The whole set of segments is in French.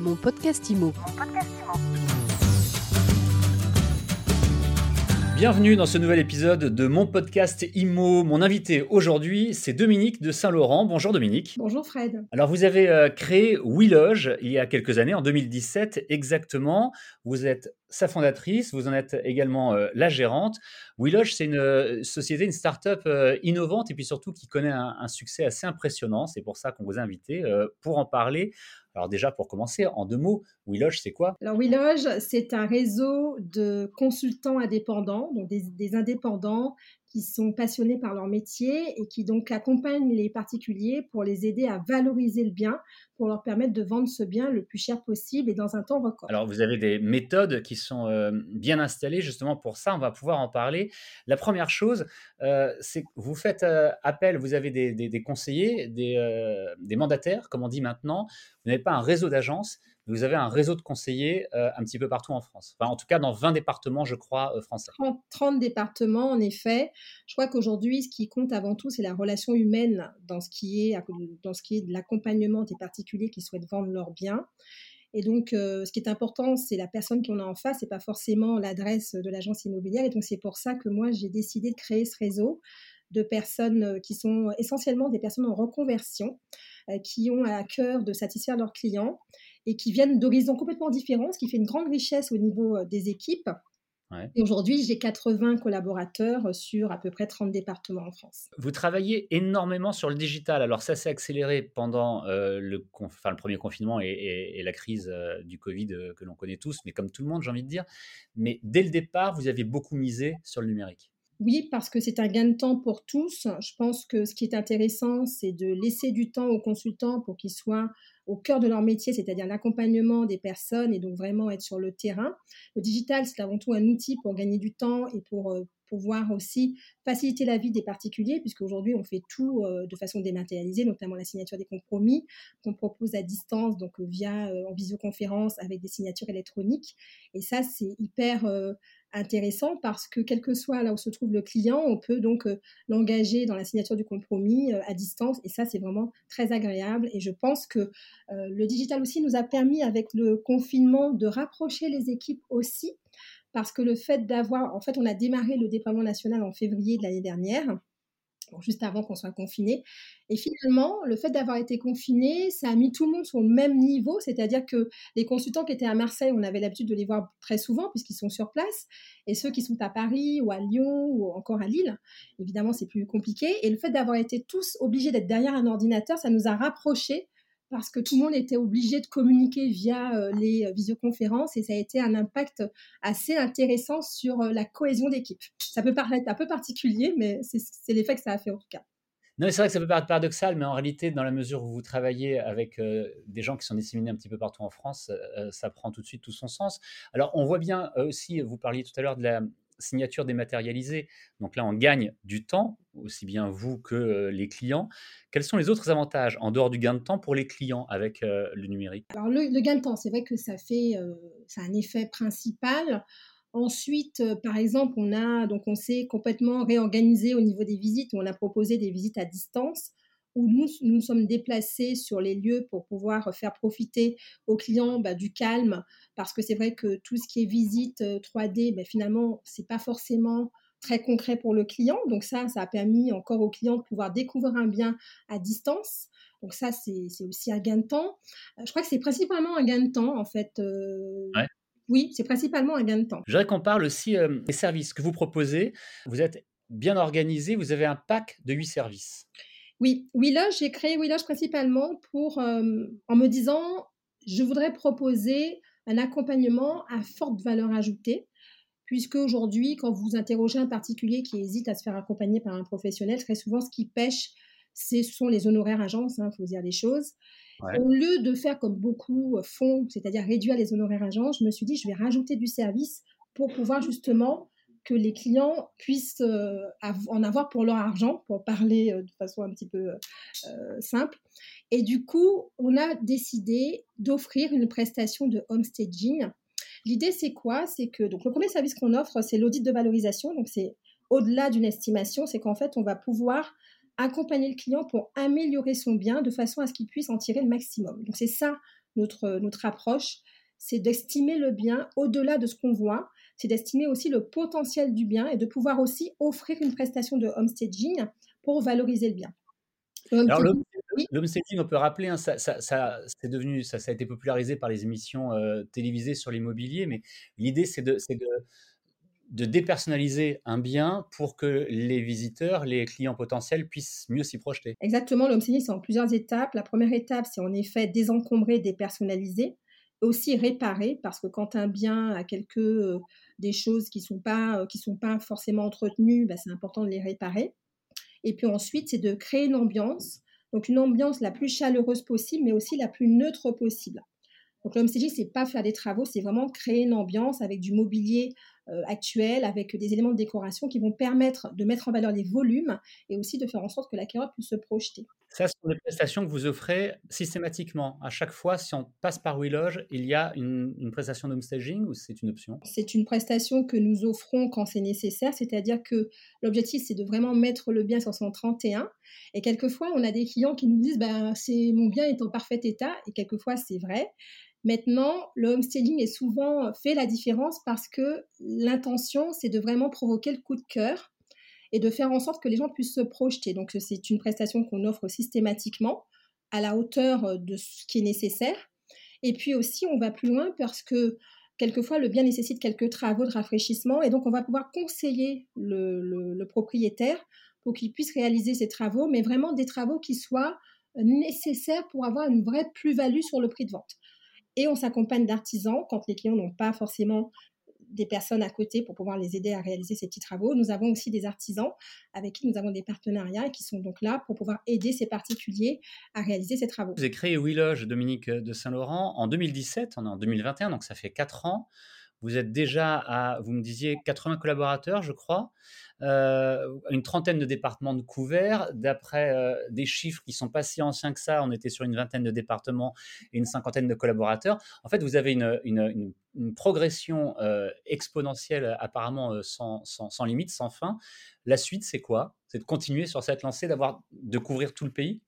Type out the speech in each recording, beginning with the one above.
Mon podcast IMO. Bienvenue dans ce nouvel épisode de mon podcast IMO. Mon invité aujourd'hui, c'est Dominique de Saint-Laurent. Bonjour Dominique. Bonjour Fred. Alors vous avez euh, créé WeLoge il y a quelques années, en 2017 exactement. Vous êtes sa fondatrice, vous en êtes également euh, la gérante. WeLoge, c'est une euh, société, une start-up innovante et puis surtout qui connaît un, un succès assez impressionnant. C'est pour ça qu'on vous a invité pour en parler. Alors déjà, pour commencer, en deux mots, WeLoge, c'est quoi? Alors WeLoge, c'est un réseau de consultants indépendants, donc des, indépendants qui sont passionnés par leur métier et qui donc accompagnent les particuliers pour les aider à valoriser le bien, pour leur permettre de vendre ce bien le plus cher possible et dans un temps record. Alors vous avez des méthodes qui sont euh, bien installées justement pour ça, on va pouvoir en parler. La première chose, euh, c'est que vous faites euh, appel, vous avez des, conseillers, des, des mandataires, comme on dit maintenant, vous n'avez pas un réseau d'agences, vous avez un réseau de conseillers euh, un petit peu partout en France. Enfin, en tout cas, dans 20 départements, je crois, euh, français. 30, départements, en effet. Je crois qu'aujourd'hui, ce qui compte avant tout, c'est la relation humaine dans ce qui est, dans ce qui est de l'accompagnement des particuliers qui souhaitent vendre leurs biens. Et donc, euh, ce qui est important, c'est la personne qu'on a en face, et pas forcément l'adresse de l'agence immobilière. Et donc, c'est pour ça que moi, j'ai décidé de créer ce réseau de personnes qui sont essentiellement des personnes en reconversion, qui ont à cœur de satisfaire leurs clients et qui viennent d'horizons complètement différents, ce qui fait une grande richesse au niveau euh, des équipes. Et aujourd'hui, j'ai 80 collaborateurs sur à peu près 30 départements en France. Vous travaillez énormément sur le digital. Alors ça s'est accéléré pendant euh, le, enfin, le, premier confinement et, la crise euh, du Covid que l'on connaît tous, mais comme tout le monde, j'ai envie de dire. Mais dès le départ, vous avez beaucoup misé sur le numérique. Oui, parce que c'est un gain de temps pour tous. Je pense que ce qui est intéressant, c'est de laisser du temps aux consultants pour qu'ils soient au cœur de leur métier, c'est-à-dire l'accompagnement des personnes et donc vraiment être sur le terrain. Le digital, c'est avant tout un outil pour gagner du temps et pour euh, pouvoir aussi faciliter la vie des particuliers, puisque aujourd'hui on fait tout euh, de façon dématérialisée, notamment la signature des compromis qu'on propose à distance, donc euh, via en visioconférence avec des signatures électroniques. Et ça, c'est hyper intéressant parce que quel que soit là où se trouve le client, on peut donc euh, l'engager dans la signature du compromis euh, à distance et ça c'est vraiment très agréable et je pense que euh, le digital aussi nous a permis avec le confinement de rapprocher les équipes aussi parce que le fait d'avoir en fait on a démarré le déploiement national en février de l'année dernière juste avant qu'on soit confiné. Et finalement, le fait d'avoir été confiné, ça a mis tout le monde sur le même niveau, c'est-à-dire que les consultants qui étaient à Marseille, on avait l'habitude de les voir très souvent puisqu'ils sont sur place, et ceux qui sont à Paris ou à Lyon ou encore à Lille, évidemment, c'est plus compliqué. Et le fait d'avoir été tous obligés d'être derrière un ordinateur, ça nous a rapprochés parce que tout le monde était obligé de communiquer via euh, les euh, visioconférences et ça a été un impact assez intéressant sur euh, la cohésion d'équipe. Ça peut paraître un peu particulier, mais c'est l'effet que ça a fait en tout cas. Non, c'est vrai que ça peut paraître paradoxal, mais en réalité, dans la mesure où vous travaillez avec des gens qui sont disséminés un petit peu partout en France, ça prend tout de suite tout son sens. Alors, on voit bien aussi, vous parliez tout à l'heure de la, signature dématérialisée. Donc là, on gagne du temps, aussi bien vous que euh, les clients. Quels sont les autres avantages en dehors du gain de temps pour les clients avec euh, le numérique? Alors le, gain de temps, c'est vrai que ça fait euh, un effet principal. Ensuite, par exemple, on a donc on s'est complètement réorganisé au niveau des visites. On a proposé des visites à distance où nous nous sommes déplacés sur les lieux pour pouvoir faire profiter aux clients bah, du calme, parce que c'est vrai que tout ce qui est visite 3D, bah, finalement, c'est pas forcément très concret pour le client. Donc ça, ça a permis encore aux clients de pouvoir découvrir un bien à distance. Donc ça, c'est aussi un gain de temps. Euh, je crois que c'est principalement un gain de temps, en fait. Euh, oui, c'est principalement un gain de temps. Je voudrais qu'on parle aussi euh, des services que vous proposez. Vous êtes bien organisé, vous avez un pack de huit services. Oui, WeLoge, j'ai créé WeLoge principalement pour, euh, en me disant, je voudrais proposer un accompagnement à forte valeur ajoutée, puisque aujourd'hui, quand vous interrogez un particulier qui hésite à se faire accompagner par un professionnel, très souvent, ce qui pêche, ce sont les honoraires agences, il hein, faut dire les choses. Au lieu de faire comme beaucoup font, c'est-à-dire réduire les honoraires agences, je me suis dit, je vais rajouter du service pour pouvoir justement que les clients puissent euh, en avoir pour leur argent, pour parler euh, de façon un petit peu euh, simple. Et du coup, on a décidé d'offrir une prestation de homestaging. L'idée, c'est quoi? C'est que donc le premier service qu'on offre, c'est l'audit de valorisation. Donc c'est au-delà d'une estimation, c'est qu'en fait, on va pouvoir accompagner le client pour améliorer son bien de façon à ce qu'il puisse en tirer le maximum. Donc c'est ça notre, notre approche, c'est d'estimer le bien au-delà de ce qu'on voit, c'est d'estimer aussi le potentiel du bien et de pouvoir aussi offrir une prestation de homestaging pour valoriser le bien. Alors, l'homestaging, on peut rappeler, hein, ça, ça, ça, devenu, ça, ça, a été popularisé par les émissions euh, télévisées sur l'immobilier, mais l'idée, c'est de, de, de, dépersonnaliser un bien pour que les visiteurs, les clients potentiels puissent mieux s'y projeter. Exactement, l'homestaging, c'est en plusieurs étapes. La première étape, c'est en effet désencombrer, dépersonnaliser aussi réparer parce que quand un bien a quelques des choses qui sont pas euh, qui sont pas forcément entretenues, bah, c'est important de les réparer. Et puis ensuite, c'est de créer une ambiance, donc une ambiance la plus chaleureuse possible, mais aussi la plus neutre possible. Donc le ce c'est pas faire des travaux, c'est vraiment créer une ambiance avec du mobilier euh, actuel, avec des éléments de décoration qui vont permettre de mettre en valeur les volumes et aussi de faire en sorte que l'acquéreur puisse se projeter. Ça, ce sont des prestations que vous offrez systématiquement. À chaque fois, si on passe par WeLoge, il y a une, une prestation d'homestaging ou c'est une option? C'est une prestation que nous offrons quand c'est nécessaire, c'est-à-dire que l'objectif, c'est de vraiment mettre le bien sur son 31. Et quelquefois, on a des clients qui nous disent ben, mon bien est en parfait état, et quelquefois, c'est vrai. Maintenant, le homesteading est souvent fait la différence parce que l'intention, c'est de vraiment provoquer le coup de cœur et de faire en sorte que les gens puissent se projeter. Donc, c'est une prestation qu'on offre systématiquement à la hauteur de ce qui est nécessaire. Et puis aussi, on va plus loin parce que quelquefois, le bien nécessite quelques travaux de rafraîchissement et donc on va pouvoir conseiller le, le propriétaire pour qu'il puisse réaliser ces travaux, mais vraiment des travaux qui soient nécessaires pour avoir une vraie plus-value sur le prix de vente. Et on s'accompagne d'artisans quand les clients n'ont pas forcément des personnes à côté pour pouvoir les aider à réaliser ces petits travaux. Nous avons aussi des artisans avec qui nous avons des partenariats et qui sont donc là pour pouvoir aider ces particuliers à réaliser ces travaux. Vous avez créé Willoge, Dominique de Saint-Laurent, en 2017, on est en 2021, donc ça fait 4 ans. Vous êtes déjà à, vous me disiez, 80 collaborateurs, je crois. Euh, une trentaine de départements de couverts. D'après euh, des chiffres qui sont pas si anciens que ça, on était sur une vingtaine de départements et une cinquantaine de collaborateurs. En fait, vous avez une, progression euh, exponentielle, apparemment sans, sans, sans, limite, sans fin. La suite, c'est quoi? C'est de continuer sur cette lancée, d'avoir de couvrir tout le pays?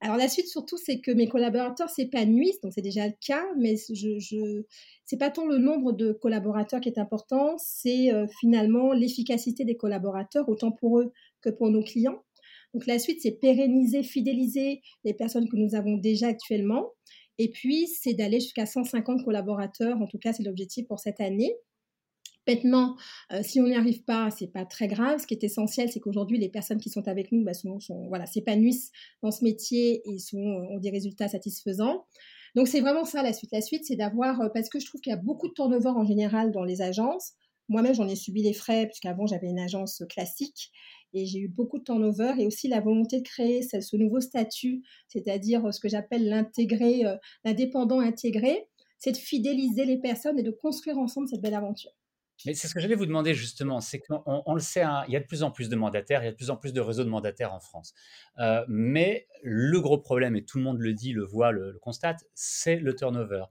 Alors la suite surtout, c'est que mes collaborateurs s'épanouissent, donc c'est déjà le cas, mais je, je c'est pas tant le nombre de collaborateurs qui est important, c'est finalement l'efficacité des collaborateurs, autant pour eux que pour nos clients. Donc la suite, c'est pérenniser, fidéliser les personnes que nous avons déjà actuellement, et puis c'est d'aller jusqu'à 150 collaborateurs, en tout cas c'est l'objectif pour cette année. Maintenant, euh, si on n'y arrive pas, c'est pas très grave. Ce qui est essentiel, c'est qu'aujourd'hui, les personnes qui sont avec nous bah, sont, voilà, s'épanouissent dans ce métier et ont des résultats satisfaisants. Donc, c'est vraiment ça la suite. La suite, c'est d'avoir, euh, parce que je trouve qu'il y a beaucoup de turnover en général dans les agences. Moi-même, j'en ai subi les frais, puisqu'avant, j'avais une agence classique et j'ai eu beaucoup de turnover et aussi la volonté de créer ce, nouveau statut, c'est-à-dire ce que j'appelle l'intégré, l'indépendant intégré, c'est de fidéliser les personnes et de construire ensemble cette belle aventure. Mais c'est ce que j'allais vous demander justement, c'est qu'on on le sait, hein, il y a de plus en plus de mandataires, il y a de plus en plus de réseaux de mandataires en France. Mais le gros problème, et tout le monde le dit, le voit, le, constate, c'est le turnover.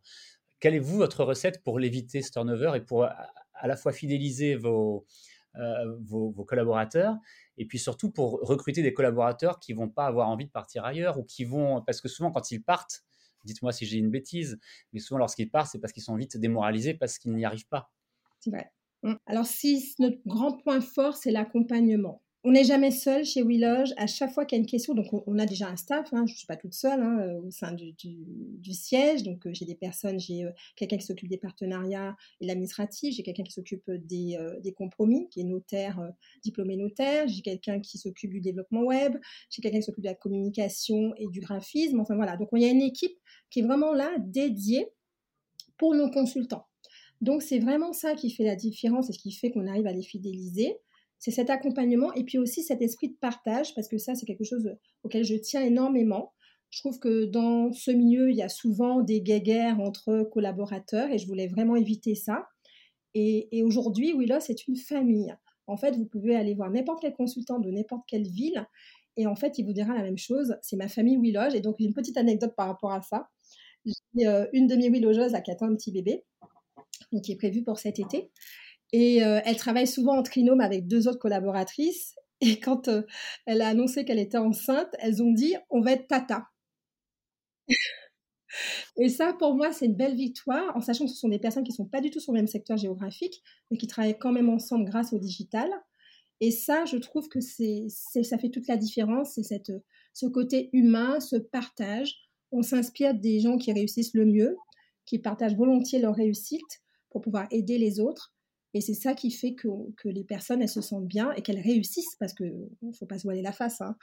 Quelle est vous votre recette pour l'éviter ce turnover et pour à, la fois fidéliser vos, euh, vos, vos, collaborateurs et puis surtout pour recruter des collaborateurs qui vont pas avoir envie de partir ailleurs ou qui vont parce que souvent quand ils partent, dites-moi si j'ai une bêtise, mais souvent lorsqu'ils partent c'est parce qu'ils sont vite démoralisés parce qu'ils n'y arrivent pas. Mmh. Alors, si notre grand point fort, c'est l'accompagnement. On n'est jamais seul chez WeLoge. À chaque fois qu'il y a une question, donc on, a déjà un staff, hein, je ne suis pas toute seule hein, euh, au sein du, siège. Donc euh, j'ai des personnes, j'ai euh, quelqu'un qui s'occupe des partenariats et l'administratif, j'ai quelqu'un qui s'occupe des, des, compromis, qui est notaire, diplômé notaire, j'ai quelqu'un qui s'occupe du développement web, j'ai quelqu'un qui s'occupe de la communication et du graphisme. Enfin voilà, donc il y a une équipe qui est vraiment là, dédiée pour nos consultants. Donc c'est vraiment ça qui fait la différence et ce qui fait qu'on arrive à les fidéliser. C'est cet accompagnement et puis aussi cet esprit de partage parce que ça c'est quelque chose auquel je tiens énormément. Je trouve que dans ce milieu, il y a souvent des guéguerres entre collaborateurs et je voulais vraiment éviter ça. Et, aujourd'hui, Willow, c'est une famille. En fait, vous pouvez aller voir n'importe quel consultant de n'importe quelle ville et en fait, il vous dira la même chose. C'est ma famille Willow. Et donc, une petite anecdote par rapport à ça. J'ai euh, une demi-Willogeuse à qui attend un petit bébé qui est prévue pour cet été. Et euh, elle travaille souvent en trinôme avec deux autres collaboratrices. Et quand euh, elle a annoncé qu'elle était enceinte, elles ont dit on va être tata. Et ça, pour moi, c'est une belle victoire, en sachant que ce sont des personnes qui ne sont pas du tout sur le même secteur géographique, mais qui travaillent quand même ensemble grâce au digital. Et ça, je trouve que ça fait toute la différence, c'est ce côté humain, ce partage. On s'inspire des gens qui réussissent le mieux, qui partagent volontiers leur réussite pour pouvoir aider les autres. Et c'est ça qui fait que, que, les personnes, elles se sentent bien et qu'elles réussissent, parce qu'il ne faut pas se voiler la face. Hein.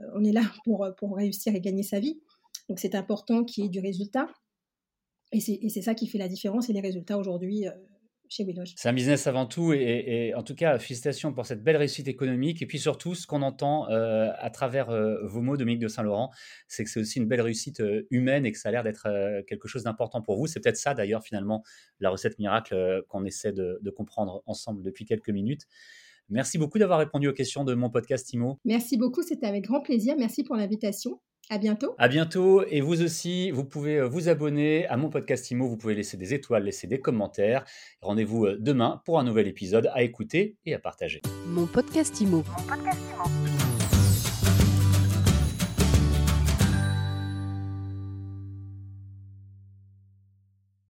Euh, on est là pour, pour réussir et gagner sa vie. Donc c'est important qu'il y ait du résultat. Et c'est ça qui fait la différence et les résultats aujourd'hui euh, chez. C'est un business avant tout et, en tout cas, félicitations pour cette belle réussite économique. Et puis surtout, ce qu'on entend euh, à travers euh, vos mots, Dominique de Saint-Laurent, c'est que c'est aussi une belle réussite humaine et que ça a l'air d'être quelque chose d'important pour vous. C'est peut-être ça d'ailleurs finalement la recette miracle qu'on essaie de, de comprendre ensemble depuis quelques minutes. Merci beaucoup d'avoir répondu aux questions de mon podcast Imo. Merci beaucoup, c'était avec grand plaisir. Merci pour l'invitation. À bientôt. À bientôt. Et vous aussi, vous pouvez euh, vous abonner à mon podcast Imo. Vous pouvez laisser des étoiles, laisser des commentaires. Rendez-vous euh, demain pour un nouvel épisode à écouter et à partager. Mon podcast Imo. Mon podcast